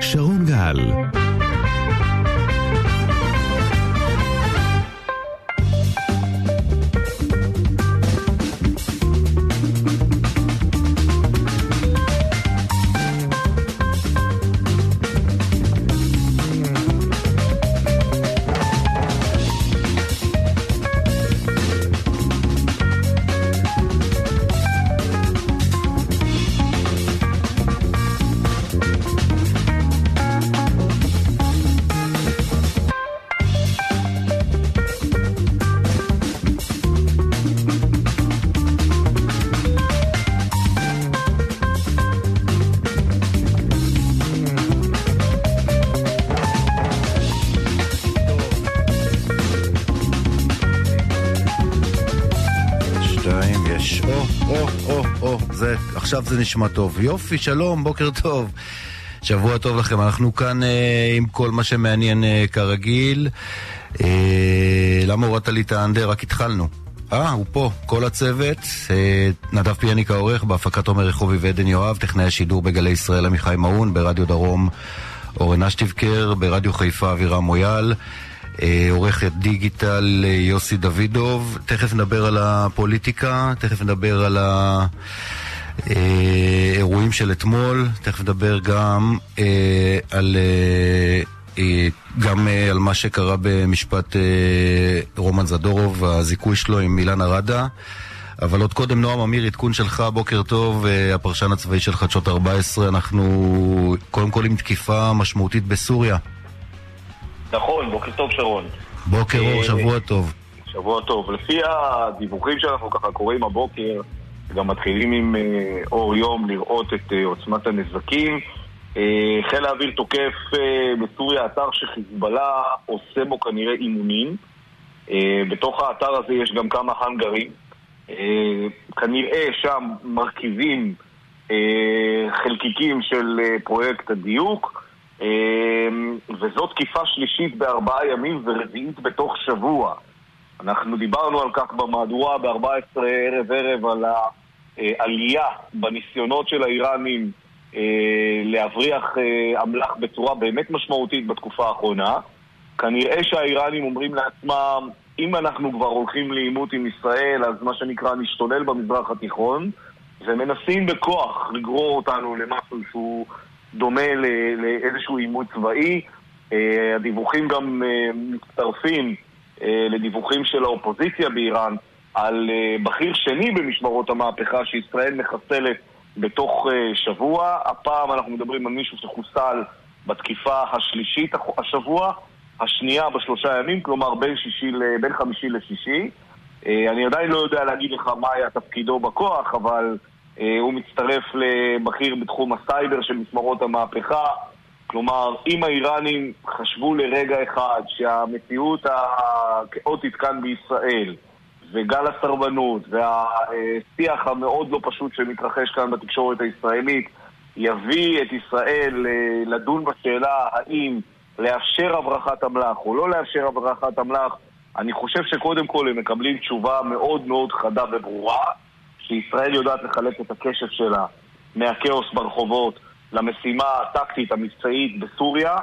שרון גל עכשיו זה נשמע טוב. יופי, שלום, בוקר טוב. שבוע טוב לכם, אנחנו כאן אה, עם כל מה שמעניין אה, כרגיל. אה, למה הורדת לי את האנדר? רק התחלנו. אה, הוא פה, כל הצוות. אה, נדב פיאניק העורך, בהפקת עומר רחובי ועדן יואב, טכנאי השידור בגלי ישראל עמיחי מעון, ברדיו דרום אורן אשטיבקר, ברדיו חיפה אבירם מויאל. אה, עורכת דיגיטל אה, יוסי דוידוב. תכף נדבר על הפוליטיקה, תכף נדבר על האירועים של אתמול, תכף נדבר גם אה, על... אה, אה, גם אה, על מה שקרה במשפט אה, רומן זדורוב, הזיכוי שלו עם אילנה רדה. אבל עוד קודם, נועם אמיר, עדכון שלך, בוקר טוב, אה, הפרשן הצבאי של חדשות 14, אנחנו קודם כל עם תקיפה משמעותית בסוריה. נכון, בוקר טוב שרון. בוקר אור, אה, שבוע טוב. שבוע טוב. לפי הדיווחים שאנחנו ככה קוראים הבוקר, גם מתחילים עם אה, אור יום לראות את אה, עוצמת הנזקים. אה, חיל האוויר תוקף בסוריה אתר שחיזבאללה עושה בו כנראה אימונים. בתוך האתר הזה יש גם כמה האנגרים. אה, כנראה שם מרכיבים חלקיקים של פרויקט הדיוק. וזו תקיפה שלישית בארבעה ימים ורביעית בתוך שבוע. אנחנו דיברנו על כך במהדורה ב-14 ערב ערב על העלייה בניסיונות של האיראנים אה, להבריח אה, אמל"ח בצורה באמת משמעותית בתקופה האחרונה. כנראה שהאיראנים אומרים לעצמם, אם אנחנו כבר הולכים לעימות עם ישראל, אז מה שנקרא נשתולל במזרח התיכון, ומנסים בכוח לגרור אותנו למשהו שהוא דומה לאיזשהו עימות צבאי. אה, הדיווחים גם אה, מצטרפים אה, לדיווחים של האופוזיציה באיראן על אה, בכיר שני במשמרות המהפכה שישראל מחסלת בתוך אה, שבוע. הפעם אנחנו מדברים על מישהו שחוסל בתקיפה השלישית השבוע, השנייה בשלושה ימים, כלומר בין, שישי בין חמישי לשישי. אה, אני עדיין לא יודע להגיד לך מה היה תפקידו בכוח, אבל הוא מצטרף לבכיר בתחום הסייבר של משמרות המהפכה. כלומר, אם האיראנים חשבו לרגע אחד שהמציאות הכאוטית כאן בישראל וגל הסרבנות והשיח המאוד לא פשוט שמתרחש כאן בתקשורת הישראלית יביא את ישראל אה, לדון בשאלה האם לאפשר הברחת אמל"ח או לא לאפשר הברחת אמל"ח, אני חושב שקודם כל הם מקבלים תשובה מאוד מאוד חדה וברורה שישראל יודעת לחלק את הקשב שלה מהכאוס ברחובות למשימה הטקטית המבצעית בסוריה.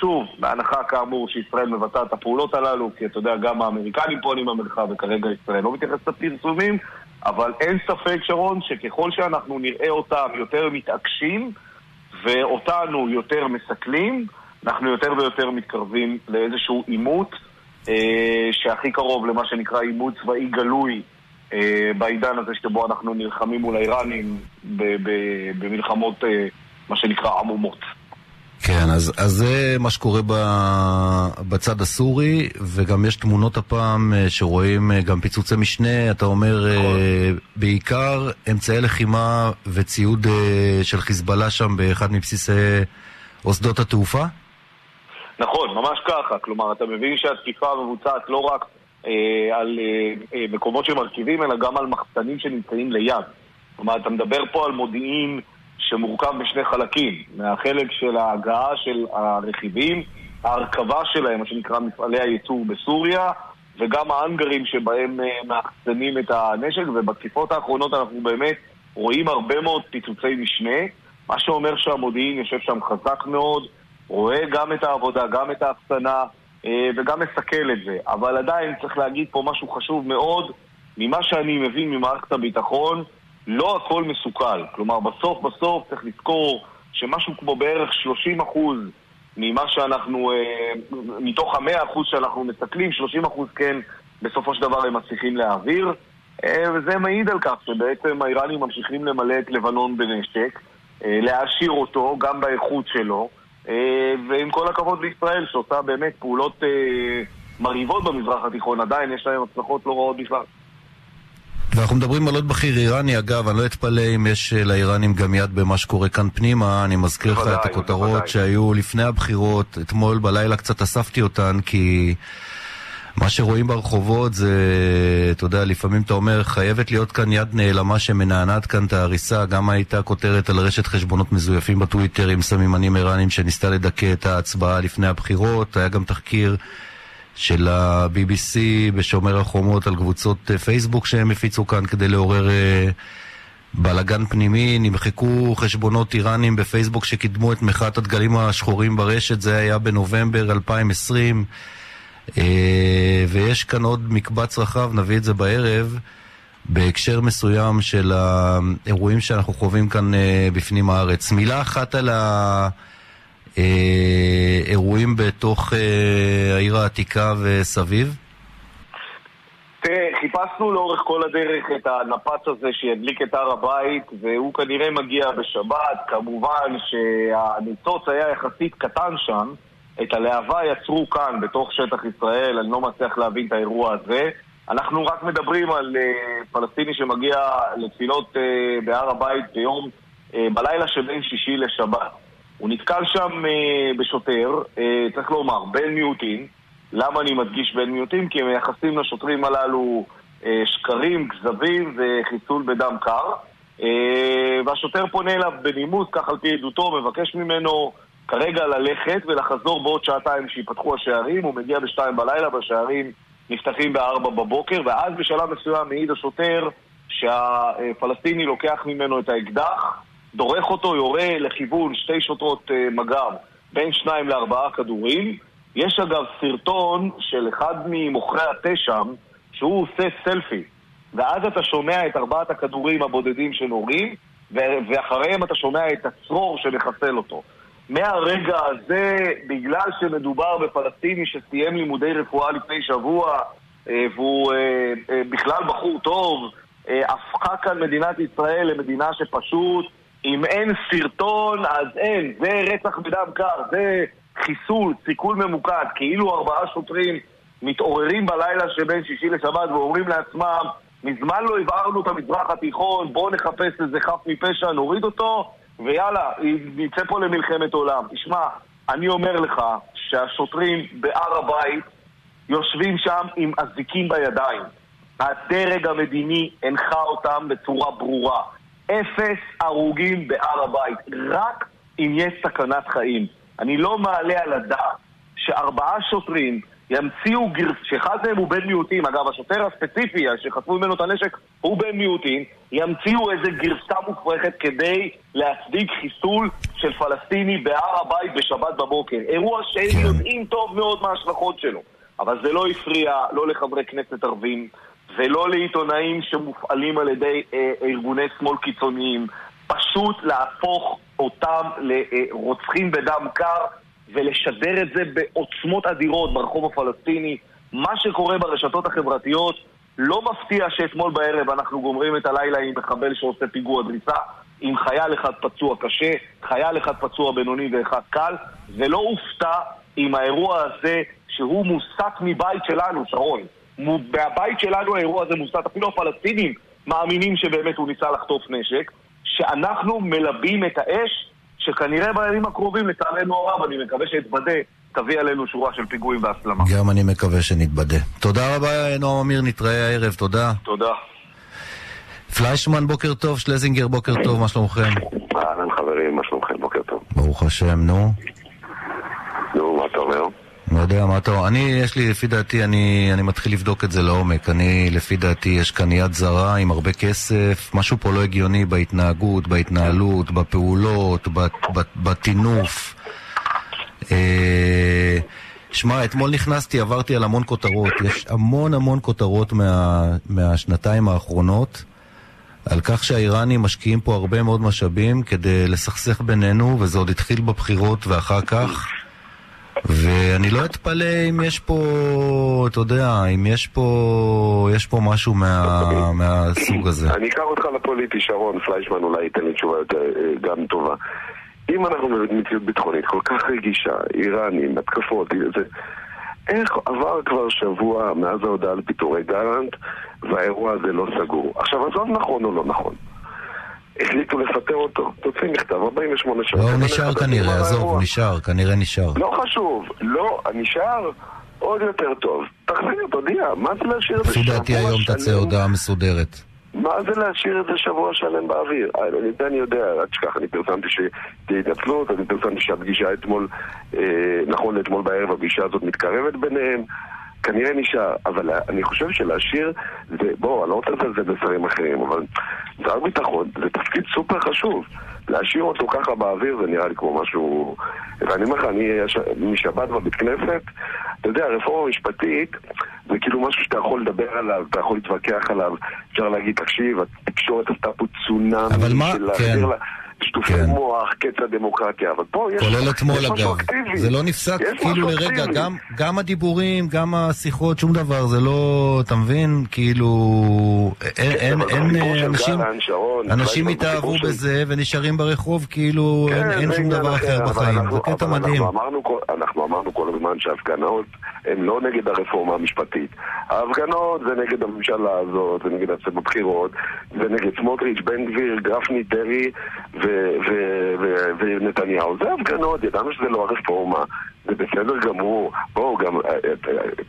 שוב, בהנחה כאמור שישראל מבצעת את הפעולות הללו, כי אתה יודע, גם האמריקנים פועלים במרחב וכרגע ישראל לא מתייחסת לפרסומים, אבל אין ספק, שרון, שככל שאנחנו נראה אותם יותר מתעקשים ואותנו יותר מסכלים, אנחנו יותר ויותר מתקרבים לאיזשהו עימות אה, שהכי קרוב למה שנקרא עימות צבאי גלוי אה, בעידן הזה שבו אנחנו נלחמים מול האיראנים במלחמות, אה, מה שנקרא, עמומות. כן, אז, אז זה מה שקורה ב, בצד הסורי, וגם יש תמונות הפעם אה, שרואים אה, גם פיצוצי משנה, אתה אומר אה, בעיקר אמצעי לחימה וציוד של חיזבאללה שם באחד מבסיסי או שדות התעופה? נכון, ממש ככה. כלומר, אתה מבין שהתקיפה מבוצעת לא רק אה, על אה, מקומות שמרכיבים, אלא גם על מחסנים שנמצאים ליד. כלומר, אתה מדבר פה על מודיעין שמורכב משני חלקים. מהחלק של ההגעה של הרכיבים, ההרכבה שלהם, מה שנקרא מפעלי הייצור בסוריה, וגם האנגרים שבהם אה, מאחסנים את הנשק, ובתקיפות האחרונות אנחנו באמת רואים הרבה מאוד פיצוצי משנה. מה שאומר שהמודיעין יושב שם חזק מאוד, רואה גם את העבודה, גם את ההפצנה, אה, וגם מסכל את זה. אבל עדיין צריך להגיד פה משהו חשוב מאוד, ממה שאני מבין ממערכת הביטחון, לא הכל מסוכל. כלומר, בסוף בסוף צריך לזכור שמשהו כמו בערך 30 אחוז ממה שאנחנו, אה, מתוך המאה אחוז שאנחנו מסתכלים, 30 אחוז כן, בסופו של דבר הם מצליחים להעביר. אה, וזה מעיד על כך שבעצם האיראנים ממשיכים למלא את לבנון בנשק, להעשיר אותו, גם באיכות שלו. אה, ועם כל הכבוד לישראל, שעושה באמת פעולות אה, מרהיבות במזרח התיכון, עדיין יש להם הצלחות לא רעות בכלל. ואנחנו מדברים על עוד בכיר איראני, אגב, אני לא אתפלא אם יש אה, לאיראנים גם יד במה שקורה כאן פנימה. אני מזכיר לך את הכותרות. שהיו לפני הבחירות, אתמול בלילה קצת אספתי אותן, כי מה שרואים ברחובות זה, אתה יודע, לפעמים אתה אומר, חייבת להיות כאן יד נעלמה שמנענעת כאן את ההריסה. גם הייתה כותרת על רשת חשבונות מזויפים בטוויטר עם סממנים איראנים שניסתה לדכא את ההצבעה לפני הבחירות. היה גם תחקיר של ה-BBC בשומר החומות על קבוצות אה, פייסבוק שהם הפיצו כאן כדי לעורר אה, בלאגן פנימי. נמחקו חשבונות איראנים בפייסבוק שקידמו את מחאת הדגלים השחורים ברשת, זה היה בנובמבר 2020. אה, ויש כאן עוד מקבץ רחב, נביא את זה בערב, בהקשר מסוים של האירועים שאנחנו חווים כאן בפנים הארץ. מילה אחת על האירועים בתוך אה, העיר העתיקה וסביב. תראה, חיפשנו לאורך כל הדרך את הנפץ הזה שידליק את הר הבית, והוא כנראה מגיע בשבת. כמובן שהניצוץ היה יחסית קטן שם, את הלהבה יצרו כאן, בתוך שטח ישראל, אני לא מצליח להבין את האירוע הזה. אנחנו רק מדברים על uh, פלסטיני שמגיע לתפילות uh, בהר הבית ביום, uh, בלילה שבין שישי לשבת. הוא נתקל שם uh, בשוטר, uh, צריך לומר, בן מיעוטים. למה אני מדגיש בן מיעוטים? כי הם מייחסים לשוטרים הללו uh, שקרים, כזבים וחיסול בדם קר. Uh, והשוטר פונה אליו בנימוס, כך על פי עדותו, מבקש ממנו כרגע ללכת ולחזור בעוד שעתיים שיפתחו השערים, הוא מגיע בשתיים בלילה, בשערים נפתחים בארבע בבוקר, ואז בשלב מסוים מעיד השוטר שהפלסטיני לוקח ממנו את האקדח, דורך אותו, יורה לכיוון שתי שוטרות אה, מג"ב, בין שניים לארבעה כדורים. יש אגב סרטון של אחד ממוכרי התה שם, שהוא עושה סלפי, ואז אתה שומע את ארבעת הכדורים הבודדים שנורים, ואחריהם אתה שומע את הצרור שמחסל אותו. מהרגע הזה, בגלל שמדובר בפלסטיני שסיים לימודי רפואה לפני שבוע, אה, והוא אה, בכלל בחור טוב, הפכה כאן מדינת ישראל למדינה שפשוט, אם אין סרטון, אז אין. זה רצח בדם קר, זה חיסול, סיכול ממוקד. כאילו ארבעה שוטרים מתעוררים בלילה שבין שישי לשבת ואומרים לעצמם, מזמן לא הבהרנו את המזרח התיכון, בואו נחפש איזה חף מפשע, נוריד אותו, ויאללה, נצא פה למלחמת עולם. תשמע, אני אומר לך שהשוטרים בהר הבית יושבים שם עם אזיקים בידיים. הדרג המדיני הנחה אותם בצורה ברורה. אפס הרוגים בהר הבית, רק אם יש סכנת חיים. אני לא מעלה על הדעת שארבעה שוטרים ימציאו גרס... שאחד מהם הוא בן מיעוטים, אגב, השוטר הספציפי שחטפו ממנו את הנשק הוא בן מיעוטים, ימציאו איזה גרסה מופרכת כדי להצדיק חיסול של פלסטיני בהר הבית בשבת בבוקר. אירוע שהם. יודעים טוב מאוד מה ההשלכות שלו. אבל זה לא הפריע לא לחברי כנסת ערבים ולא לעיתונאים שמופעלים על ידי אה, ארגוני שמאל קיצוניים. פשוט להפוך אותם לרוצחים בדם קר ולשדר את זה בעוצמות אדירות ברחוב הפלסטיני. מה שקורה ברשתות החברתיות לא מפתיע שאתמול בערב אנחנו גומרים את הלילה עם מחבל שעושה פיגוע דריסה, עם חייל אחד פצוע קשה, חייל אחד פצוע בינוני ואחד קל, ולא הופתע עם האירוע הזה שהוא מוסת מבית שלנו, שרון. מהבית שלנו האירוע הזה מוסת, אפילו הפלסטינים מאמינים שבאמת הוא ניסה לחטוף נשק, שאנחנו מלבים את האש שכנראה בימים הקרובים, לצערנו הרב, אני מקווה שאתבדה, תביא עלינו שורה של פיגועים והסלמה. גם אני מקווה שנתבדה. תודה רבה, נועם אמיר, נתראה הערב, תודה. תודה. פליישמן, בוקר טוב, שלזינגר, בוקר טוב, מה שלומכם? אהלן חברים, מה שלומכם? בוקר טוב. ברוך השם, נו. נו, מה אתה אומר? לא יודע מה אתה... אני, יש לי, לפי דעתי, אני, אני מתחיל לבדוק את זה לעומק. אני, לפי דעתי, יש כאן יד זרה עם הרבה כסף, משהו פה לא הגיוני בהתנהגות, בהתנהלות, בפעולות, בטינוף. אה, שמע, אתמול נכנסתי, עברתי על המון כותרות. יש המון המון כותרות מה, מהשנתיים האחרונות על כך שהאיראנים משקיעים פה הרבה מאוד משאבים כדי לסכסך בינינו, וזה עוד התחיל בבחירות ואחר כך. ואני לא אתפלא אם יש פה, אתה יודע, אם יש פה, יש פה משהו מה, מהסוג הזה. אני אקח אותך לפוליטי, שרון פליישמן אולי ייתן לי תשובה יותר, אה, גם טובה. אם אנחנו במציאות ביטחונית כל כך רגישה, איראנים, התקפות, זה... איך עבר כבר שבוע מאז ההודעה על פיטורי גלנט והאירוע הזה לא סגור? עכשיו, עזוב נכון או לא נכון. החליטו לפטר אותו, תוציא מכתב, 48 שעות. לא, הוא נשאר כנראה, עזוב, הוא נשאר, כנראה נשאר. לא חשוב, לא, נשאר, עוד יותר טוב. תחזיר, תודיע, מה זה להשאיר את זה שבוע שלם? לפי דעתי היום תצא הודעה מסודרת. מה זה להשאיר את זה שבוע שלם באוויר? אה, אני יודע, אני יודע, אל תשכח, אני פרסמתי שתהיה התנצלות, אני פרסמתי שהפגישה אתמול, אה, נכון לאתמול בערב, הפגישה הזאת מתקרבת ביניהם. כנראה נשאר, אבל אני חושב שלהשאיר, זה, בואו, אני לא רוצה לזלזל בשרים אחרים, אבל שר ביטחון זה תפקיד סופר חשוב. להשאיר אותו ככה באוויר זה נראה לי כמו משהו... ואני אומר לך, אני משבת בבית כנסת, אתה יודע, רפורמה משפטית זה כאילו משהו שאתה יכול לדבר עליו, אתה יכול להתווכח עליו, אפשר להגיד, תקשיב, התקשורת עשתה פה צונאמי אבל מה, כן. לה... שטופי כן. מוח, קץ הדמוקרטיה, אבל פה יש, כולל אתמול אגב, זה לא נפסק כאילו לרגע, גם, גם הדיבורים, גם השיחות, שום דבר, זה לא, אתה מבין? כאילו, אין, אין, אין, אה, אנשים, אנשים התאהבו בזה ונשארים ברחוב כאילו כן, אין, אין שום דבר אחר בחיים, זה קטע מדהים. אנחנו אמרנו כל הזמן שהפגנות הן לא נגד הרפורמה המשפטית. ההפגנות זה נגד הממשלה הזאת, זה נגד הבחירות, זה נגד סמוטריץ', בן גביר, גרפני, דרעי ונתניהו. זה הפגנות, ידענו שזה לא הרפורמה, זה בסדר גמור. בואו, גם, אה, אה,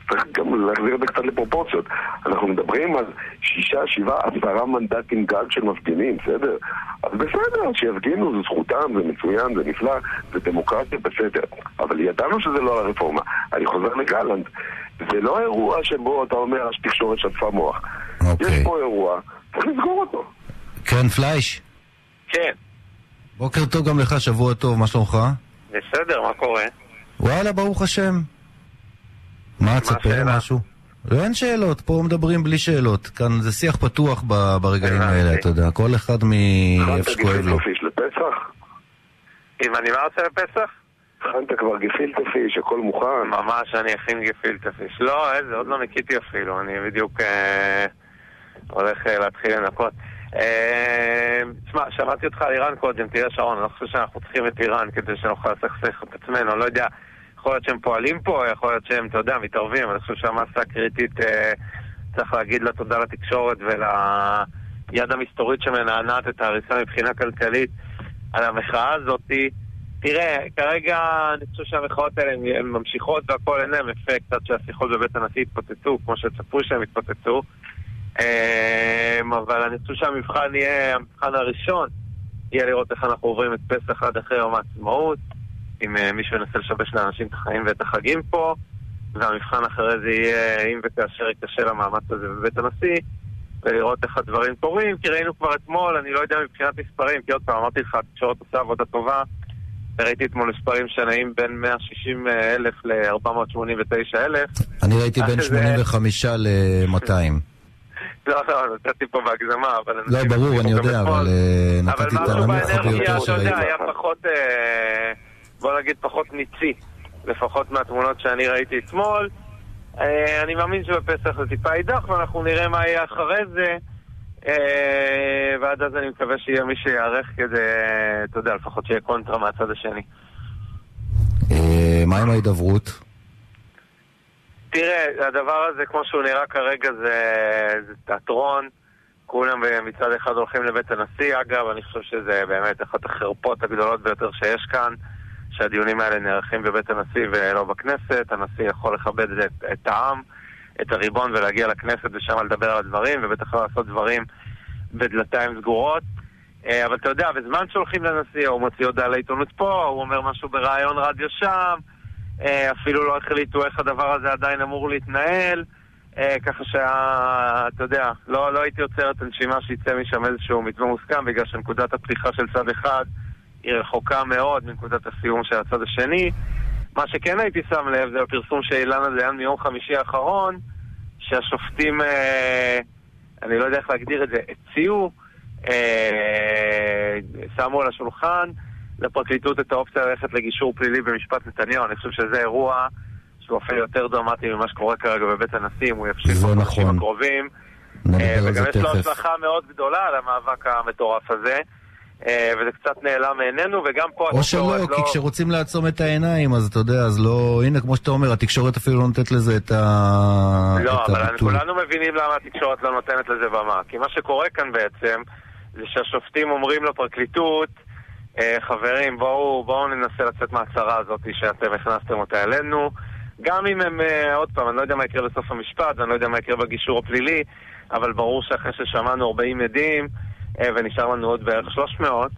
צריך גם להחזיר את זה קצת לפרופורציות. אנחנו מדברים על שישה, שבעה, עשרה מנדטים גג של מפגינים, בסדר? אז בסדר, שיפגינו, זו זכותם, זה מצוין, זה נפלא, זה דמוקרטיה, בסדר. אבל ידענו שזה לא הרפורמה. אני חוזר לגלנט. זה לא אירוע שבו אתה אומר, התקשורת שטפה מוח. Okay. יש אוקיי. פה אירוע, צריך לסגור אותו. כן, פלייש? כן. בוקר טוב גם לך, שבוע טוב, מה שלומך? בסדר, מה קורה? וואלה, ברוך השם. מה, תספר משהו? לא, אין שאלות, פה מדברים בלי שאלות. כאן זה שיח פתוח ברגעים האלה, אתה יודע, כל אחד מאיפה שכואב לו. אם אני מה רוצה לפסח? הכנת כבר גפילטה פיש, הכל מוכן? ממש, אני אכין גפילטה פיש. לא, איזה, עוד לא ניקיתי אפילו, אני בדיוק אה, הולך אה, להתחיל לנקות. אה, תשמע, שמעתי אותך על איראן קודם, תראה שרון, אני לא חושב שאנחנו צריכים את איראן כדי שנוכל לסכסך את עצמנו, לא יודע, יכול להיות שהם פועלים פה, יכול להיות שהם, אתה יודע, מתערבים, אני חושב שהמסה הקריטית, אה, צריך להגיד לה תודה לתקשורת וליד המסתורית שמנענעת את ההריסה מבחינה כלכלית על המחאה הזאתי. תראה, כרגע אני חושב שהמחאות האלה הן ממשיכות והכל אין להם אפקט עד שהשיחות בבית הנשיא יתפוצצו, כמו שצפו שהם יתפוצצו. אמ, אבל אני חושב שהמבחן יהיה, המבחן הראשון יהיה לראות איך אנחנו עוברים את פסח עד אחרי יום העצמאות, אם אה, מישהו ינסה לשבש לאנשים את החיים ואת החגים פה, והמבחן אחרי זה יהיה אם וכאשר ייכשל המאמץ הזה בבית הנשיא, ולראות איך הדברים קורים, כי ראינו כבר אתמול, אני לא יודע מבחינת מספרים, כי עוד פעם אמרתי לך, התקשורת עושה עבודה טובה, וראיתי אתמול מספרים שנעים בין 160 אלף ל-489 אלף. אני ראיתי בין 85 ל-200. לא, לא, נתתי פה בהגזמה, אבל... לא, ברור, אני יודע, אבל אה, נתתי את הנמוך ביותר שראיתי. היה פחות, אה, בוא נגיד, פחות ניצי, לפחות מהתמונות שאני ראיתי אתמול. אה, אני מאמין שבפסח זה טיפה יידח, ואנחנו נראה מה יהיה אחרי זה. ועד אז אני מקווה שיהיה מי שיערך כדי, אתה יודע, לפחות שיהיה קונטרה מהצד השני. מה עם ההידברות? תראה, הדבר הזה, כמו שהוא נראה כרגע, זה, זה תיאטרון. כולם מצד אחד הולכים לבית הנשיא. אגב, אני חושב שזה באמת אחת החרפות הגדולות ביותר שיש כאן, שהדיונים האלה נערכים בבית הנשיא ולא בכנסת. הנשיא יכול לכבד את, את העם, את הריבון, ולהגיע לכנסת ושם לדבר על הדברים, ובטח לא לעשות דברים בדלתיים סגורות. אה, אבל אתה יודע, בזמן שהולכים לנשיא, הוא מוציא הודעה לעיתונות פה, הוא אומר משהו בריאיון רדיו שם. אפילו לא החליטו איך הדבר הזה עדיין אמור להתנהל. ככה שאתה יודע, לא, לא הייתי עוצר את הנשימה שיצא משם איזשהו מתווה מוסכם, בגלל שנקודת הפתיחה של צד אחד היא רחוקה מאוד מנקודת הסיום של הצד השני. מה שכן הייתי שם לב זה הפרסום של אילנה דיין מיום חמישי האחרון, שהשופטים, אה, אני לא יודע איך להגדיר את זה, הציעו, אה, שמו על השולחן לפרקליטות את האופציה ללכת לגישור פלילי במשפט נתניהו. אני חושב שזה אירוע שהוא אפילו יותר דרמטי ממה שקורה כרגע בבית הנשיא, אם הוא יפשיל בחודשים נכון. הקרובים. אה, וגם יש לו הצלחה מאוד גדולה על המאבק המטורף הזה. אה, וזה קצת נעלם מעינינו, וגם פה או שלא, לא... כי כשרוצים לעצום את העיניים, אז אתה יודע, אז לא... הנה, כמו שאתה אומר, התקשורת אפילו לא נותנת לזה את ה... לא, את אבל הביטוי. כולנו מבינים למה התקשורת לא נותנת לזה במה. כי מה שקורה כאן בעצם, זה שהשופטים אומרים לפרקליטות, חברים, בואו, בואו ננסה לצאת מהצהרה הזאת שאתם הכנסתם אותה אלינו. גם אם הם, אה, עוד פעם, אני לא יודע מה יקרה בסוף המשפט, ואני לא יודע מה יקרה בגישור הפלילי, אבל ברור שאחרי ששמענו 40 עדים, אה, ונשאר לנו עוד בערך 300,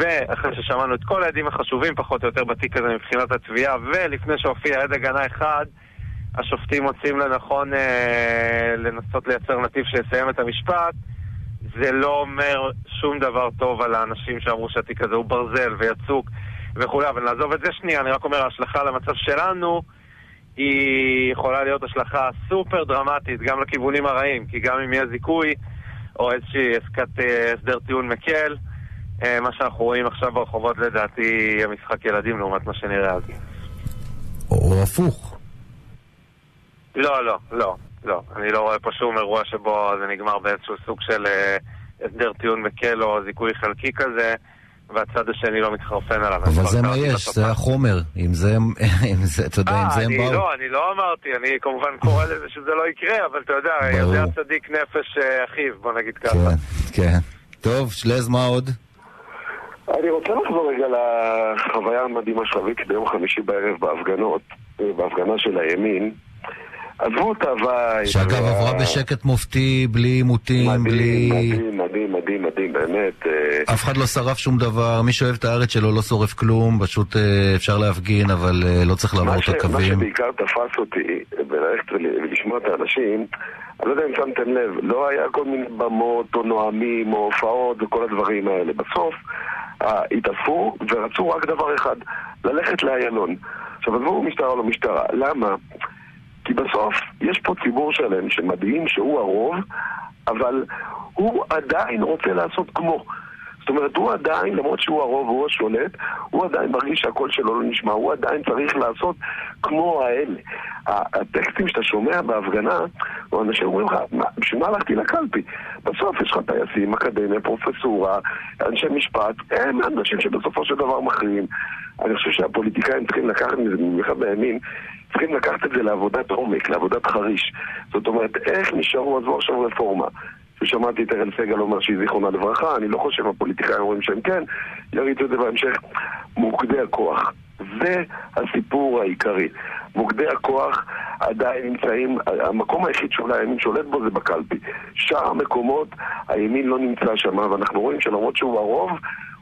ואחרי ששמענו את כל העדים החשובים פחות או יותר בתיק הזה מבחינת התביעה, ולפני שהופיע עד הגנה אחד, השופטים מוצאים לנכון אה, לנסות לייצר נתיב שיסיים את המשפט. זה לא אומר שום דבר טוב על האנשים שאמרו שהתיק הזה הוא ברזל ויצוק וכולי, אבל נעזוב את זה שנייה, אני רק אומר, ההשלכה על המצב שלנו היא יכולה להיות השלכה סופר דרמטית גם לכיוונים הרעים, כי גם אם יהיה זיכוי, או איזושהי עסקת אה, הסדר טיעון מקל. אה, מה שאנחנו רואים עכשיו ברחובות לדעתי יהיה משחק ילדים לעומת מה שנראה אז. או הפוך. לא, לא, לא, לא. אני לא רואה פה שום אירוע שבו זה נגמר באיזשהו סוג של אה, הסדר טיעון מקל או זיכוי חלקי כזה. והצד השני לא מתחרפן עליו. אבל זה מה יש, זה החומר. אם זה, אם זה, אתה יודע, אם זה הם באו. לא, אני לא אמרתי, אני כמובן קורא לזה שזה לא יקרה, אבל אתה יודע, יודע צדיק נפש אה, אחיו, בוא נגיד ככה. כן, כן. טוב, שלז, מה עוד? אני רוצה לחזור רגע לחוויה המדהימה של אביק ביום חמישי בערב בהפגנות, אה, בהפגנה של הימין. עזבו את הוואי. שאגב עברה בשקט מופתי, בלי עימותים, בלי... מדהים, מדהים, מדהים, מדהים, באמת. אה. אף אחד לא שרף שום דבר, מי שאוהב את הארץ שלו לא שורף כלום, פשוט אה, אפשר להפגין, אבל אה, לא צריך לעבור את הקווים. מה שבעיקר תפס אותי, וללכת ולשמוע את האנשים, אני לא יודע אם שמתם לב, לא היה כל מיני במות או נואמים או הופעות וכל הדברים האלה. בסוף התאספו ורצו רק דבר אחד, ללכת לאיילון. עכשיו עזבו משטרה או לא משטרה, למה? כי בסוף יש פה ציבור שלם שמדהים שהוא הרוב, אבל הוא עדיין רוצה לעשות כמו. זאת אומרת, הוא עדיין, למרות שהוא הרוב והוא השולט, הוא עדיין מרגיש שהקול שלו לא נשמע, הוא עדיין צריך לעשות כמו האלה. הטקסטים שאתה שומע בהפגנה, או אנשים אומרים לך, בשביל מה הלכתי לקלפי? בסוף יש לך טייסים, אקדמיה, פרופסורה, אנשי משפט, הם אנשים שבסופו של דבר מכריעים. אני חושב שהפוליטיקאים צריכים לקחת מזה, במיוחד בימין, צריכים לקחת את זה לעבודת עומק, לעבודת חריש. זאת אומרת, איך נשארו, עזבו עכשיו רפורמה. ושמעתי את ארן סגל אומר שהיא זיכרונה לברכה, אני לא חושב הפוליטיקאים אומרים שהם כן, יריצו את זה בהמשך. מוקדי הכוח. זה הסיפור העיקרי. מוקדי הכוח עדיין נמצאים, המקום היחיד שאולי הימין שולט בו זה בקלפי. שאר המקומות, הימין לא נמצא שם, ואנחנו רואים שלמרות שהוא הרוב,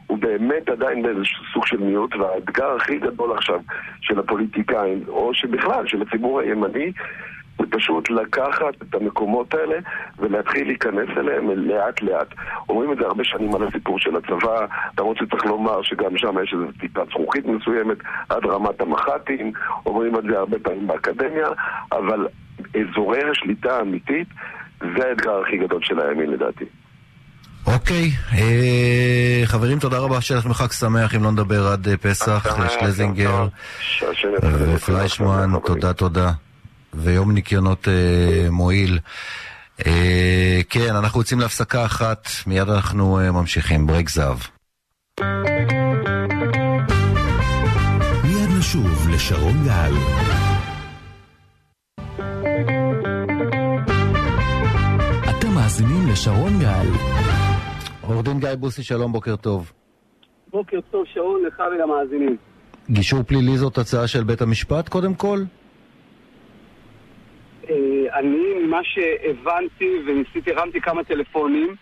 הוא באמת עדיין באיזשהו סוג של מיעוט, והאתגר הכי גדול עכשיו של הפוליטיקאים, או שבכלל של הציבור הימני, זה פשוט לקחת את המקומות האלה ולהתחיל להיכנס אליהם לאט לאט. אומרים את זה הרבה שנים על הסיפור של הצבא, למרות שצריך לומר שגם שם יש איזו טיפה זכוכית מסוימת עד רמת המח"טים, אומרים את זה הרבה פעמים באקדמיה, אבל אזורי השליטה האמיתית זה האתגר הכי גדול של הימין לדעתי. אוקיי, אה, חברים, תודה רבה, שיהיה לכם חג שמח, אם לא נדבר עד אה, פסח, שלזינגר ופליישמן, תודה, תודה. ויום ניקיונות אה, מועיל. אה, כן, אנחנו יוצאים להפסקה אחת, מיד אנחנו אה, ממשיכים, ברייק זהב. מיד נשוב לשרון גל. אתם מאזינים לשרון גל. עורך דין גיא בוסי, שלום, בוקר טוב. בוקר טוב, שרון, לך ולמאזינים. גישור פלילי זאת הצעה של בית המשפט, קודם כל? אה, אני, ממה שהבנתי וניסיתי, הרמתי כמה טלפונים,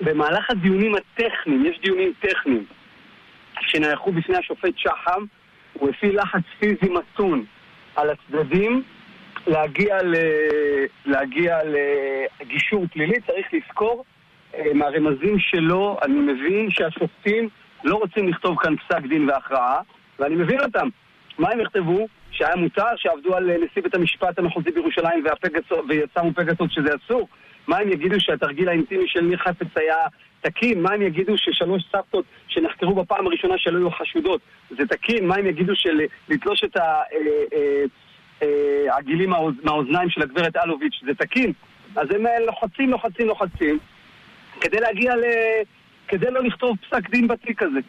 במהלך הדיונים הטכניים, יש דיונים טכניים שנערכו בפני השופט שחם, הוא הפעיל לחץ פיזי מתון על הצדדים להגיע, ל... להגיע לגישור פלילי, צריך לזכור מהרמזים שלו, אני מבין שהשופטים לא רוצים לכתוב כאן פסק דין והכרעה, ואני מבין אותם. מה הם יכתבו? שהיה מותר, שעבדו על אה, נשיא בית המשפט המחוזי בירושלים ויצאו פגסות שזה אסור? מה הם יגידו שהתרגיל האינטימי של ניר חפץ היה תקין? מה הם יגידו ששלוש סבתות שנחקרו בפעם הראשונה שלא היו חשודות זה תקין? מה הם יגידו של לתלוש את העגילים אה, מהאוזניים של הגברת אלוביץ' זה תקין? אז הם לוחצים, לוחצים, לוחצים כדי להגיע ל... כדי לא לכתוב פסק דין בתיק הזה.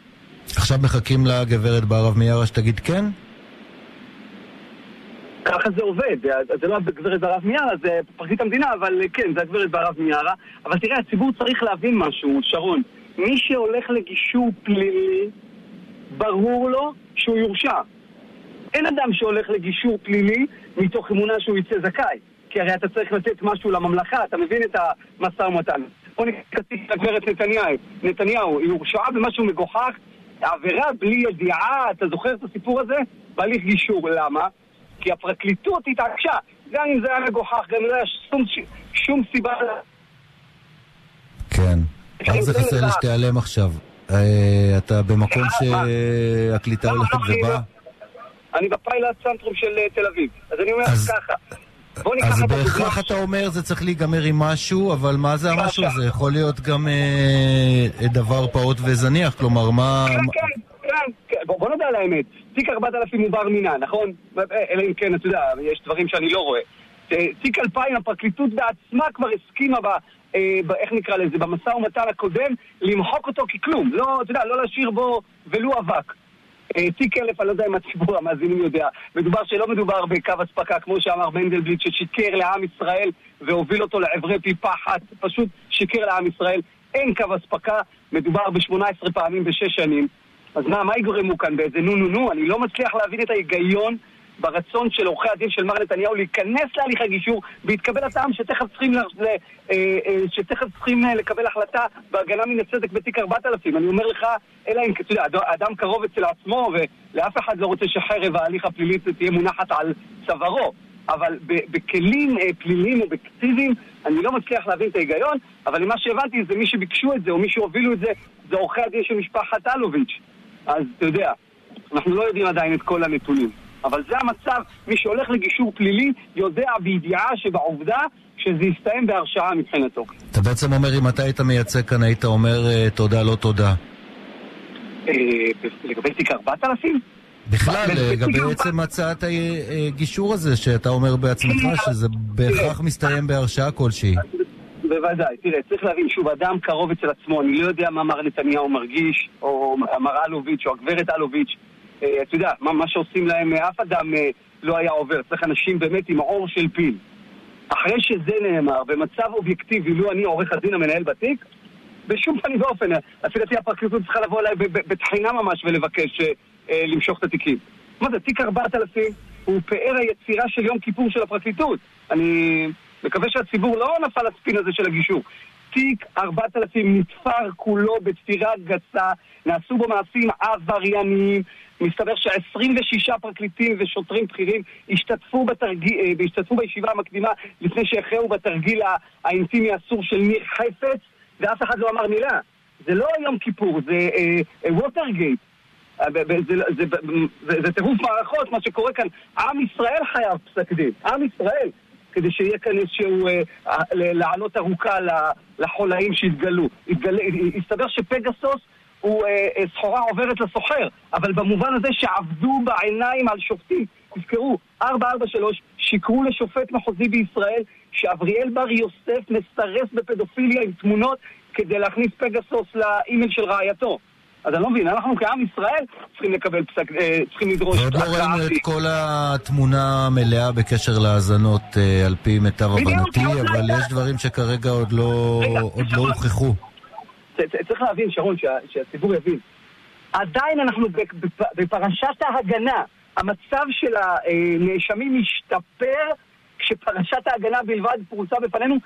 עכשיו מחכים לגברת בערב מיארה שתגיד כן? ככה זה עובד, זה לא הגברת בערב מיארה, זה פרקליט המדינה, אבל כן, זה הגברת בערב מיארה. אבל תראה, הציבור צריך להבין משהו, שרון. מי שהולך לגישור פלילי, ברור לו שהוא יורשע. אין אדם שהולך לגישור פלילי מתוך אמונה שהוא יצא זכאי. כי הרי אתה צריך לתת משהו לממלכה, אתה מבין את המשא ומתן. בוא נקרא לגברת נתניהו. נתניהו, היא הורשעה במשהו מגוחך, עבירה בלי ידיעה, אתה זוכר את הסיפור הזה? בהליך גישור. למה? כי הפרקליטות התעקשה. גם אם זה היה מגוחך, גם אם לא היה שום, שום סיבה... כן. רק זה חסר לי שתיעלם עכשיו. אה, אתה במקום שהקליטה הולכת ובאה? אני בפיילוט צנטרום של אה, תל אביב. אז אני אומר ככה. אז בהכרח אתה אומר זה צריך להיגמר עם משהו, אבל מה זה המשהו הזה? יכול להיות גם אה, דבר פעוט וזניח, כלומר מה... כן, כן, כן, כן. בוא נדע על האמת. תיק 4000 הוא בר מינה, נכון? אלא אם כן, אתה יודע, יש דברים שאני לא רואה. אה, תיק 2000, הפרקליטות בעצמה כבר הסכימה ב... אה, איך נקרא לזה, במשא ומתן הקודם, למחוק אותו ככלום. לא, אתה יודע, לא להשאיר בו ולו אבק. אה, תיק אלף, אני לא יודע אם הציבור המאזינים יודע. מדובר שלא מדובר בקו אספקה, כמו שאמר מנדלבליט, ששיקר לעם ישראל והוביל אותו לעברי פי פחת, פשוט שיקר לעם ישראל. אין קו אספקה, מדובר ב-18 פעמים בשש שנים. אז מה, מה יגרמו כאן באיזה נו נו נו? אני לא מצליח להבין את ההיגיון ברצון של עורכי הדין של מר נתניהו להיכנס להליך הגישור בהתקבל הטעם שתכף צריכים, ל... אה, אה, שתכף צריכים אה, לקבל החלטה בהגנה מן הצדק בתיק 4000. אני אומר לך, אלא אם, אתה יודע, אדם קרוב אצל עצמו ולאף אחד לא רוצה שחרב ההליך הפלילי תהיה מונחת על צווארו. אבל בכלים פליליים אובייקטיביים אני לא מצליח להבין את ההיגיון, אבל ממה שהבנתי זה מי שביקשו את זה או מי שהובילו את זה זה עורכי הדין של משפחת אלוביץ'. אז אתה יודע, אנחנו לא יודעים עדיין את כל הנתונים. אבל זה המצב, מי שהולך לגישור פלילי יודע בידיעה שבעובדה שזה יסתיים בהרשעה מבחינתו. אתה בעצם אומר, אם אתה היית מייצג כאן, היית אומר אה, תודה, לא תודה. אה, לגבי תיק 4000? בכלל, לגבי עצם הצעת הגישור הזה, שאתה אומר בעצמך שזה בהכרח מסתיים בהרשעה כלשהי. בוודאי. תראה, צריך להבין שוב, אדם קרוב אצל עצמו, אני לא יודע מה מר נתניהו מרגיש, או מר אלוביץ', או הגברת אלוביץ'. אה, אתה יודע, מה, מה שעושים להם, אה, אף אדם אה, לא היה עובר. צריך אנשים באמת עם עור של פיל. אחרי שזה נאמר, במצב אובייקטיבי, לו אני עורך הדין המנהל בתיק, בשום פנים ואופן. לפי דעתי הפרקליטות צריכה לבוא אליי בתחינה ממש ולבקש אה, למשוך את התיקים. מה זה, תיק 4000 הוא פאר היצירה של יום כיפור של הפרקליטות. אני מקווה שהציבור לא נפל לספין הזה של הגישור. תיק 4000 נתפר כולו בתפירה גסה, נעשו בו מעשים עברייניים, מסתבר ש-26 פרקליטים ושוטרים בכירים השתתפו, בתרגיל, אה, השתתפו בישיבה המקדימה לפני שהחרו בתרגיל האינטימי האסור של ניר חפץ, ואף אחד לא אמר מילה. זה לא יום כיפור, זה ווטרגייט. אה, אה, זה טירוף מערכות, מה שקורה כאן. עם ישראל חייב פסק דין. עם ישראל. כדי שיהיה כאן איזשהו, אה, לעלות ארוכה לחולאים שהתגלו. הסתבר שפגסוס הוא אה, אה, סחורה עוברת לסוחר, אבל במובן הזה שעבדו בעיניים על שופטים. תזכרו, 443 שיקרו לשופט מחוזי בישראל שאבריאל בר יוסף מסרס בפדופיליה עם תמונות כדי להכניס פגסוס לאימייל של רעייתו. אז אני לא מבין, אנחנו כעם ישראל צריכים לקבל פסק, אה, צריכים לדרוש... ועוד לא ראינו את כל התמונה המלאה בקשר להאזנות על פי מיטב הבנתי, אבל יש דברים שכרגע עוד לא, לא הוכחו. צריך להבין, שרון, שהציבור יבין. עדיין אנחנו בפרשת ההגנה. המצב של הנאשמים משתפר כשפרשת ההגנה בלבד פרוסה בפנינו,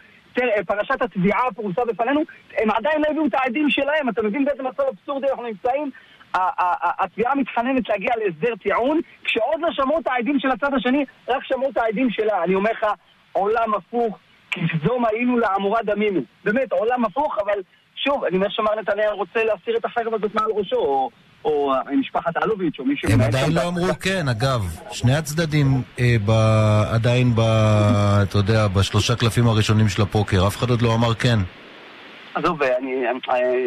פרשת התביעה פרוסה בפנינו, הם עדיין לא הביאו את העדים שלהם, אתה מבין באיזה מצב אבסורדי אנחנו נמצאים? התביעה מתחננת להגיע להסדר טיעון, כשעוד לא שמעו את העדים של הצד השני, רק שמעו את העדים שלה. אני אומר לך, עולם הפוך, כסדום היינו לעמורה דמינו. באמת, עולם הפוך, אבל שוב, אני אומר שמר נתניהו רוצה להסיר את החרב הזאת מעל ראשו, או, או משפחת אלוביץ', או מישהו... הם עדיין לא אמרו כן, אגב. שני הצדדים אה. עדיין. אתה יודע, בשלושה קלפים הראשונים של הפוקר. אף אחד עוד לא אמר כן. עזוב, אה,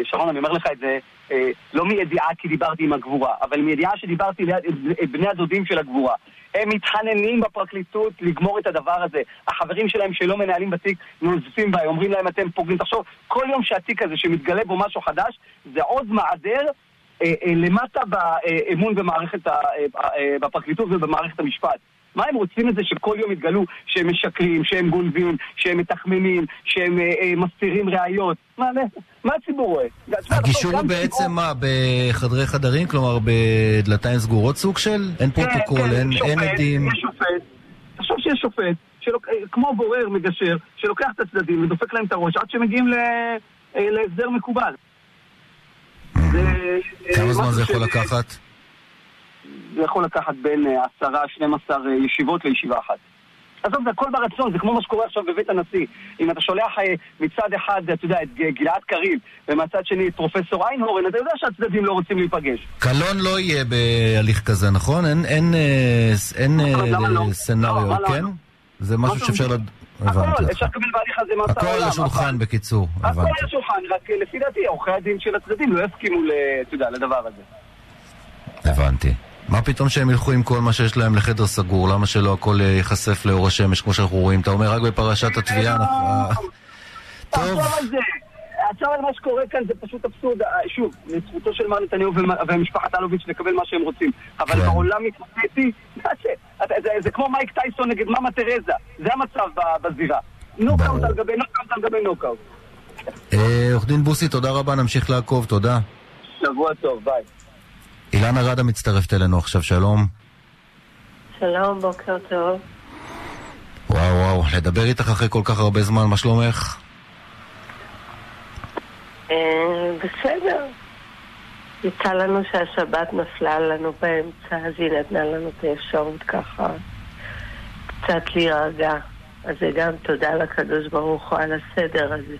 שרון, אני אומר לך את זה אה, לא מידיעה כי דיברתי עם הגבורה, אבל מידיעה שדיברתי ליד בני הדודים של הגבורה. הם מתחננים בפרקליטות לגמור את הדבר הזה. החברים שלהם שלא מנהלים בתיק נוזפים בהם, אומרים להם אתם פוגעים. תחשוב, כל יום שהתיק הזה שמתגלה בו משהו חדש, זה עוד מעדר למטה באמון במערכת, אה, אה, בפרקליטות ובמערכת המשפט. מה הם רוצים את זה שכל יום יתגלו שהם משקרים, שהם גונבים, שהם מתחממים, שהם אה, אה, מסתירים ראיות? מה, מה הציבור רואה? הגישור הוא בעצם מה, בחדרי חדרים? כלומר בדלתיים סגורות סוג של? אין כן, פרוטוקול, כן, אין, שופט, אין עדים? יש שופט, תחשוב שיש שופט, שלוק, אה, כמו בורר, מגשר, שלוקח את הצדדים ודופק להם את הראש עד שמגיעים אה, להסדר מקובל. כמה זמן זה יכול לקחת? זה יכול לקחת בין אה, עשרה, 12 אה, ישיבות לישיבה אחת. עזוב, זה הכל ברצון, זה כמו מה שקורה עכשיו בבית הנשיא. אם אתה שולח אה, מצד אחד, אתה יודע, את גלעד קריב, ומצד שני את פרופסור איינהורן, אתה יודע שהצדדים לא רוצים להיפגש. קלון לא יהיה בהליך כזה, נכון? אין, אין, אין, אין לא? סנאריו, לא, כן? לא? זה משהו שאפשר לד... הכל, אפשר לקבל בהליך הזה מאסר עולם. הכל על השולחן, בקיצור. הכל על השולחן, רק לפי דעתי, עורכי הדין של הצדדים לא יסכימו, אתה יודע, לדבר הזה. הבנתי. מה פתאום שהם ילכו עם כל מה שיש להם לחדר סגור? למה שלא הכל אה, ייחשף לאור השמש כמו שאנחנו רואים? אתה אומר רק בפרשת התביעה אנחנו... טוב. עכשיו על מה שקורה כאן זה פשוט אבסורד, אה, שוב, לזכותו של מר נתניהו ומשפחת אלוביץ' לקבל מה שהם רוצים. אבל כן. בעולם היפותטי, זה כמו מייק טייסון נגד מאמה תרזה, זה המצב בזירה. נוקאוט על גבי נוקאוט על גבי נוקאוט. אה, עורך דין בוסי, תודה רבה, נמשיך לעקוב, תודה. שבוע טוב, ביי. אילנה רדה מצטרפת אלינו עכשיו, שלום. שלום, בוקר טוב. וואו וואו, לדבר איתך אחרי כל כך הרבה זמן, מה שלומך? אה, בסדר. יצא לנו שהשבת נפלה לנו באמצע, אז היא נתנה לנו את האפשרות ככה קצת להירגע. אז זה גם תודה לקדוש ברוך הוא על הסדר הזה.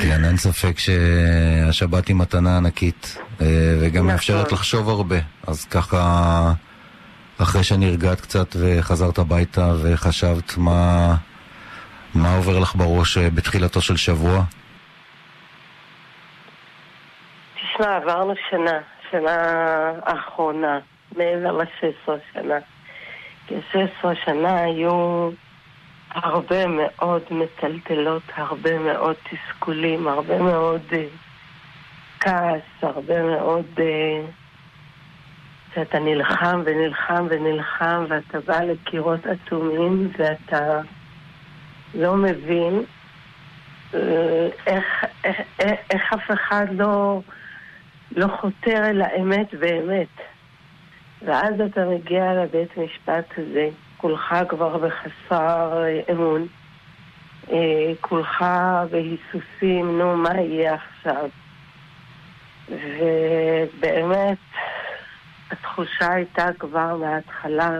כן, אין ספק שהשבת היא מתנה ענקית, אה, וגם נכון. מאפשרת לחשוב הרבה. אז ככה, אחרי שנרגעת קצת וחזרת הביתה וחשבת מה, מה עובר לך בראש אה, בתחילתו של שבוע? תשמע, עברנו שנה, שנה האחרונה, מעבר ל-16 שנה. כי 16 שנה היו הרבה מאוד מטלטלות, הרבה מאוד תסכולים, הרבה מאוד uh, כעס, הרבה מאוד... Uh, שאתה נלחם ונלחם ונלחם ואתה בא לקירות אטומים ואתה לא מבין uh, איך, איך, איך, איך אף אחד לא, לא חותר אל האמת באמת. ואז אתה מגיע לבית משפט הזה. כולך כבר בחסר אה, אמון, אה, כולך בהיסוסים, נו, מה יהיה עכשיו? ובאמת, התחושה הייתה כבר מההתחלה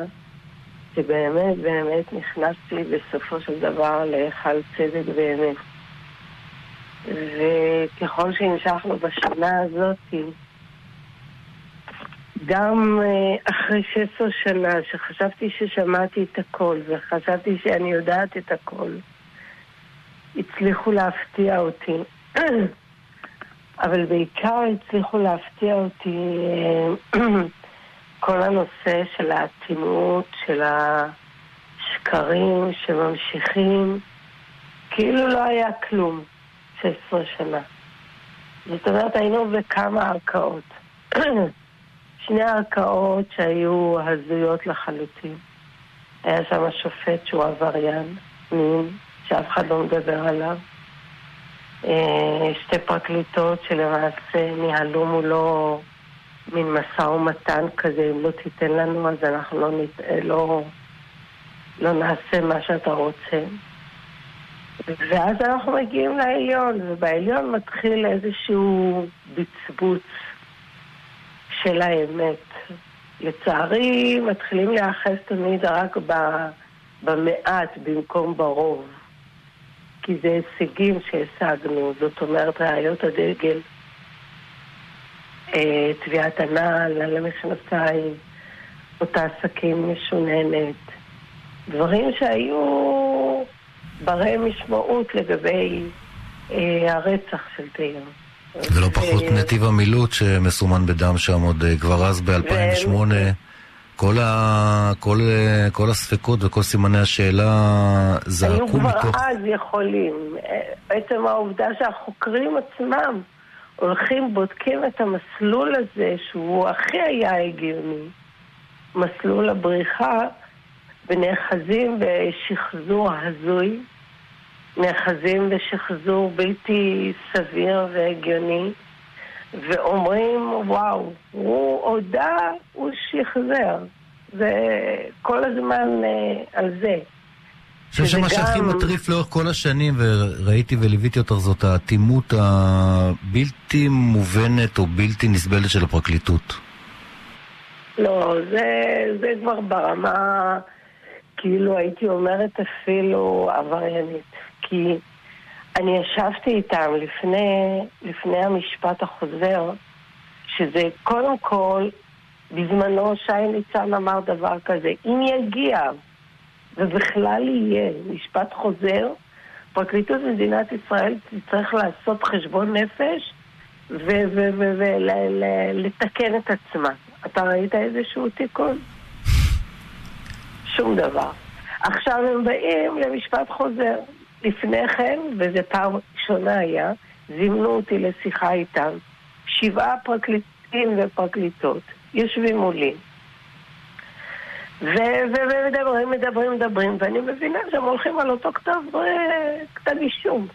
שבאמת באמת נכנסתי בסופו של דבר להיכל צדק באמת. וככל שהמשכנו בשנה הזאתי, גם אה, אחרי 16 שנה, שחשבתי ששמעתי את הכל וחשבתי שאני יודעת את הכל, הצליחו להפתיע אותי. אבל בעיקר הצליחו להפתיע אותי אה, כל הנושא של האטימות, של השקרים שממשיכים, כאילו לא היה כלום 16 שנה. זאת אומרת, היינו בכמה ערכאות. שני ערכאות שהיו הזויות לחלוטין. היה שם שופט שהוא עבריין מין, שאף אחד לא מדבר עליו. אה, שתי פרקליטות שלמעשה ניהלו מולו מין משא ומתן כזה, אם לא תיתן לנו אז אנחנו לא, נת... לא, לא נעשה מה שאתה רוצה. ואז אנחנו מגיעים לעליון, ובעליון מתחיל איזשהו בצבוץ של האמת. לצערי, מתחילים להיאחז תמיד רק במעט במקום ברוב. כי זה הישגים שהשגנו, זאת אומרת ראיות הדגל, אה, תביעת הנעל על המכנסיים, אותה סכין משוננת, דברים שהיו ברי משמעות לגבי אה, הרצח של תאיר. ולא פחות נתיב המילוט שמסומן בדם שם עוד אה, כבר אז ב-2008. כל, ה... כל, כל הספקות וכל סימני השאלה זעקו מתוך... היו כבר אז יכולים. בעצם העובדה שהחוקרים עצמם הולכים, בודקים את המסלול הזה, שהוא הכי היה הגיוני, מסלול הבריחה, ונאחזים בשחזור הזוי, נאחזים בשחזור בלתי סביר והגיוני, ואומרים, וואו, הוא הודה, הוא שחזר. זה כל הזמן אה, על זה. חושב שמה שהכי מטריף לאורך כל השנים, וראיתי וליוויתי אותך, זאת האטימות הבלתי מובנת או בלתי נסבלת של הפרקליטות. לא, זה, זה כבר ברמה, כאילו הייתי אומרת אפילו עבריינית. כי אני ישבתי איתם לפני, לפני המשפט החוזר, שזה קודם כל, בזמנו שי ניצן אמר דבר כזה, אם יגיע ובכלל יהיה משפט חוזר, פרקליטות מדינת ישראל תצטרך לעשות חשבון נפש ולתקן את עצמה. אתה ראית איזשהו תיקון? שום דבר. עכשיו הם באים למשפט חוזר. לפני כן, וזו פעם ראשונה היה, זימנו אותי לשיחה איתם. שבעה פרקליטים ופרקליטות יושבים מולי. ומדברים, מדברים, מדברים, ואני מבינה שהם הולכים על אותו כתב, אה, כתב אישום.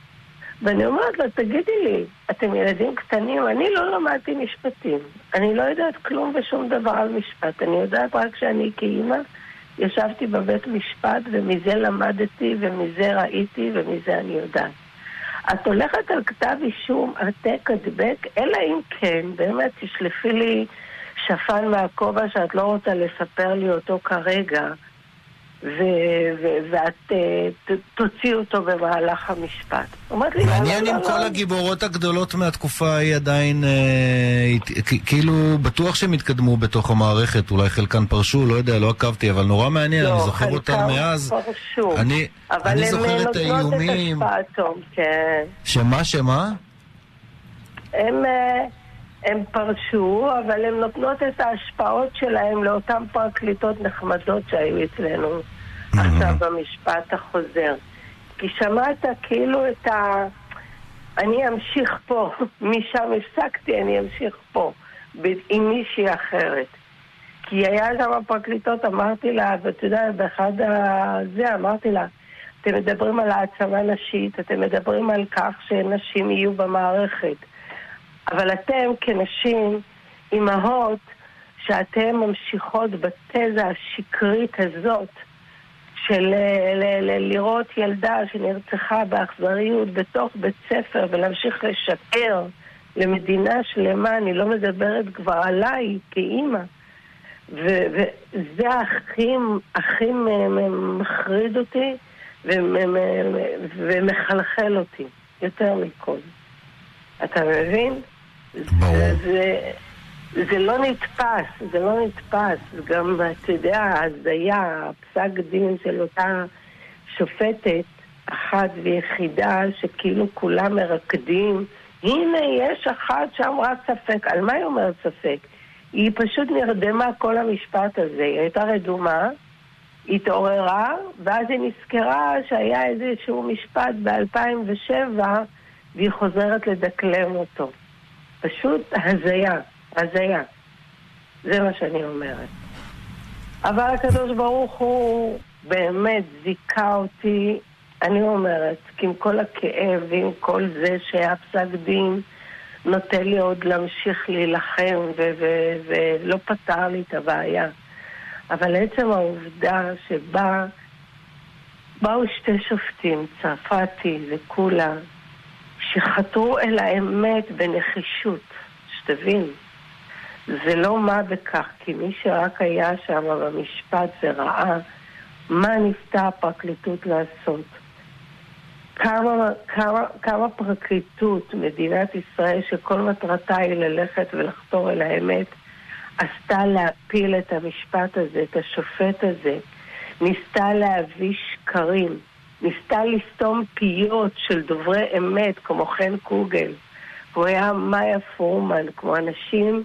ואני אומרת לו, תגידי לי, אתם ילדים קטנים? אני לא למדתי משפטים. אני לא יודעת כלום ושום דבר על משפט. אני יודעת רק שאני כאימא ישבתי בבית משפט ומזה למדתי ומזה ראיתי ומזה אני יודעת. את הולכת על כתב אישום העתק הדבק, אלא אם כן, באמת תשלפי לי שפן מהכובע שאת לא רוצה לספר לי אותו כרגע, ואת uh, תוציא אותו במהלך המשפט. מעניין אם כל הגיבורות הגדולות מהתקופה ההיא עדיין, uh, כאילו, בטוח שהם התקדמו בתוך המערכת, אולי חלקן פרשו, לא יודע, לא עקבתי, אבל נורא מעניין, לא, אני זוכר אותן מאז. פרשו. אני, אני זוכר את האיומים. אבל הם נותנות את השפעתום, כן. שמה, שמה? הם... הם פרשו, אבל הן נותנות את ההשפעות שלהם לאותן פרקליטות נחמדות שהיו אצלנו עכשיו במשפט החוזר. כי שמעת כאילו את ה... אני אמשיך פה, משם הפסקתי, אני אמשיך פה, עם מישהי אחרת. כי היה שם הפרקליטות, אמרתי לה, ואתה יודע, באחד ה... זה, אמרתי לה, אתם מדברים על העצמה נשית, אתם מדברים על כך שנשים יהיו במערכת. אבל אתם כנשים, אימהות, שאתן ממשיכות בתזה השקרית הזאת של לראות ילדה שנרצחה באכזריות בתוך בית ספר ולהמשיך לשקר למדינה שלמה, אני לא מדברת כבר עליי כאימא. וזה הכי, הכי מחריד אותי ומחלחל אותי, יותר מכל. אתה מבין? ברור. זה, זה לא נתפס, זה לא נתפס. גם, אתה יודע, ההזיה, הפסק דין של אותה שופטת אחת ויחידה, שכאילו כולם מרקדים. הנה, יש אחת שאמרה ספק. על מה היא אומרת ספק? היא פשוט נרדמה כל המשפט הזה. היא הייתה רדומה, התעוררה, ואז היא נזכרה שהיה איזשהו משפט ב-2007, והיא חוזרת לדקלם אותו. פשוט הזיה, הזיה. זה מה שאני אומרת. אבל הקדוש ברוך הוא באמת זיכה אותי, אני אומרת, כי עם כל הכאב ועם כל זה שהיה פסק דין, נוטה לי עוד להמשיך להילחם ולא פתר לי את הבעיה. אבל עצם העובדה שבה באו שתי שופטים, צרפתי וכולה, שחתרו אל האמת בנחישות, שתבין. זה לא מה בכך, כי מי שרק היה שם במשפט וראה מה ניסתה הפרקליטות לעשות. כמה, כמה, כמה פרקליטות מדינת ישראל שכל מטרתה היא ללכת ולחתור אל האמת עשתה להפיל את המשפט הזה, את השופט הזה, ניסתה להביא שקרים, ניסתה לסתום פיות של דוברי אמת כמו חן קוגל, כמו היה מאיה פורמן, כמו אנשים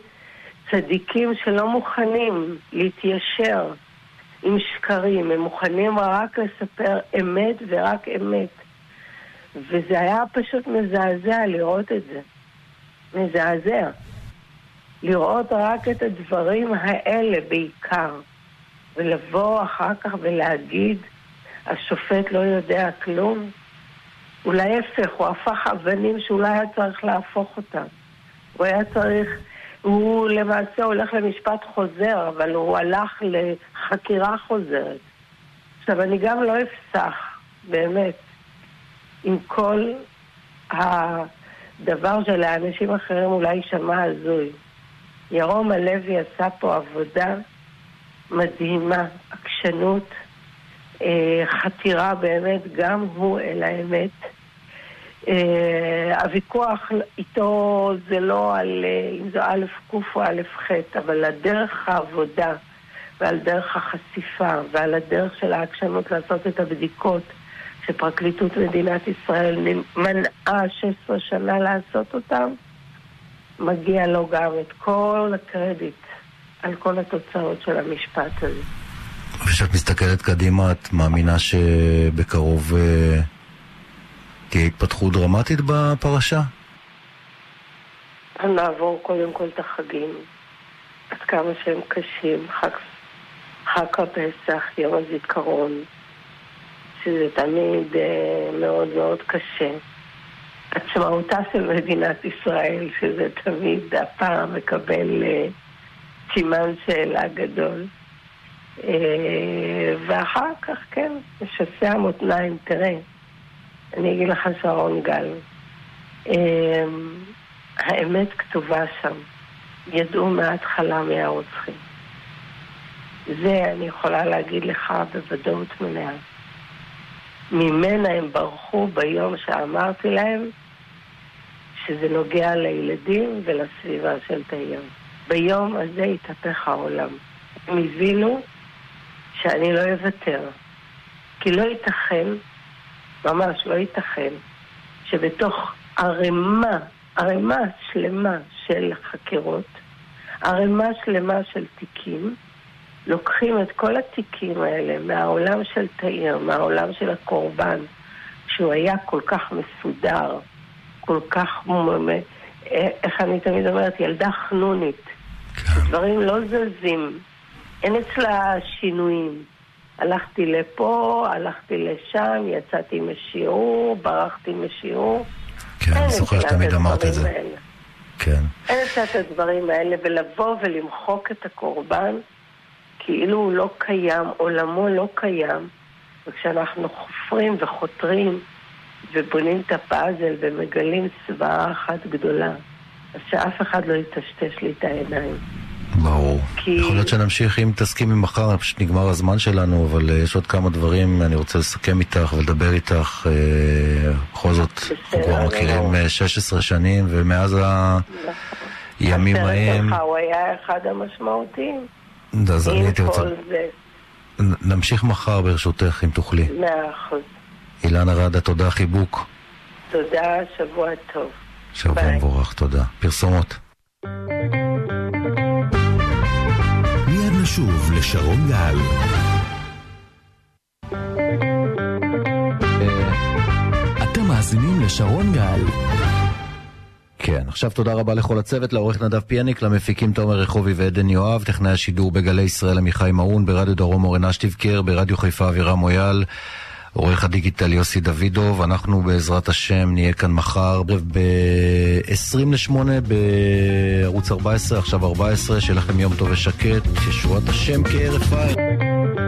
צדיקים שלא מוכנים להתיישר עם שקרים, הם מוכנים רק לספר אמת ורק אמת. וזה היה פשוט מזעזע לראות את זה. מזעזע. לראות רק את הדברים האלה בעיקר, ולבוא אחר כך ולהגיד, השופט לא יודע כלום. אולי להפך, הוא הפך אבנים שאולי היה צריך להפוך אותם. הוא היה צריך, הוא למעשה הולך למשפט חוזר, אבל הוא הלך לחקירה חוזרת. עכשיו, אני גם לא אפסח, באמת, עם כל הדבר שלאנשים אחרים אולי יישמע הזוי. ירום הלוי עשה פה עבודה מדהימה, עקשנות, חתירה באמת, גם הוא אל האמת. אה, הוויכוח איתו זה לא על אה, אם זה א' ק' או א' ח', אבל על דרך העבודה ועל דרך החשיפה ועל הדרך של העקשנות לעשות את הבדיקות שפרקליטות מדינת ישראל מנעה 16 שנה לעשות אותם, מגיע לו גם את כל הקרדיט על כל התוצאות של המשפט הזה. וכשאת מסתכלת קדימה, את מאמינה שבקרוב uh, תהיה התפתחות דרמטית בפרשה? נעבור קודם כל את החגים, עד כמה שהם קשים, חג, חג הפסח, יום הזיכרון, שזה תמיד uh, מאוד מאוד קשה. עצמאותה של מדינת ישראל, שזה תמיד הפעם מקבל uh, סימן שאלה גדול. Uh, ואחר כך, כן, משסע המותניים, תראה, אני אגיד לך שרון גל, uh, האמת כתובה שם. ידעו מההתחלה מי הרוצחים. זה אני יכולה להגיד לך בוודאות מלאה. ממנה הם ברחו ביום שאמרתי להם שזה נוגע לילדים ולסביבה של תאיר. ביום הזה התהפך העולם. הם הבינו שאני לא אוותר. כי לא ייתכן, ממש לא ייתכן, שבתוך ערימה, ערימה שלמה של חקירות, ערימה שלמה של תיקים, לוקחים את כל התיקים האלה מהעולם של תאיר, מהעולם של הקורבן, שהוא היה כל כך מסודר, כל כך, איך אני תמיד אומרת, ילדה חנונית. כן. דברים לא זזים, אין אצלה שינויים. הלכתי לפה, הלכתי לשם, יצאתי משיעור, ברחתי משיעור. כן, אני זוכר שתמיד אמרת את זה. האלה. כן. אין את הדברים האלה, ולבוא ולמחוק את הקורבן, כאילו הוא לא קיים, עולמו לא קיים, וכשאנחנו חופרים וחותרים ובונים את הפאזל ומגלים צבאה אחת גדולה, אז שאף אחד לא יטשטש לי את העיניים. ברור. כי... יכול להיות שנמשיך, אם תסכימי מחר, פשוט נגמר הזמן שלנו, אבל uh, יש עוד כמה דברים, אני רוצה לסכם איתך ולדבר איתך. Uh, בכל זאת, אנחנו כבר מכירים 16 שנים, ומאז הימים ההם... הוא היה אחד המשמעותיים. אז אני הייתי רוצה... נמשיך מחר ברשותך, אם תוכלי. מאה אחוז. אילנה רדה, תודה, חיבוק. תודה, שבוע טוב. שבוע מבורך, תודה. פרסומות. מיד נשוב לשרון גל. אתם מאזינים לשרון גל. כן, עכשיו תודה רבה לכל הצוות, לעורך נדב פיאניק, למפיקים תומר רחובי ועדן יואב, טכנאי השידור בגלי ישראל עמיחי מעון, ברדיו דרום אורן אשטיבקר, ברדיו חיפה אבירם מויאל, עורך הדיגיטל יוסי דוידוב, אנחנו בעזרת השם נהיה כאן מחר ב-20 ל-8 בערוץ 14, עכשיו 14, שיהיה לכם יום טוב ושקט, ישועת השם כהרף עין.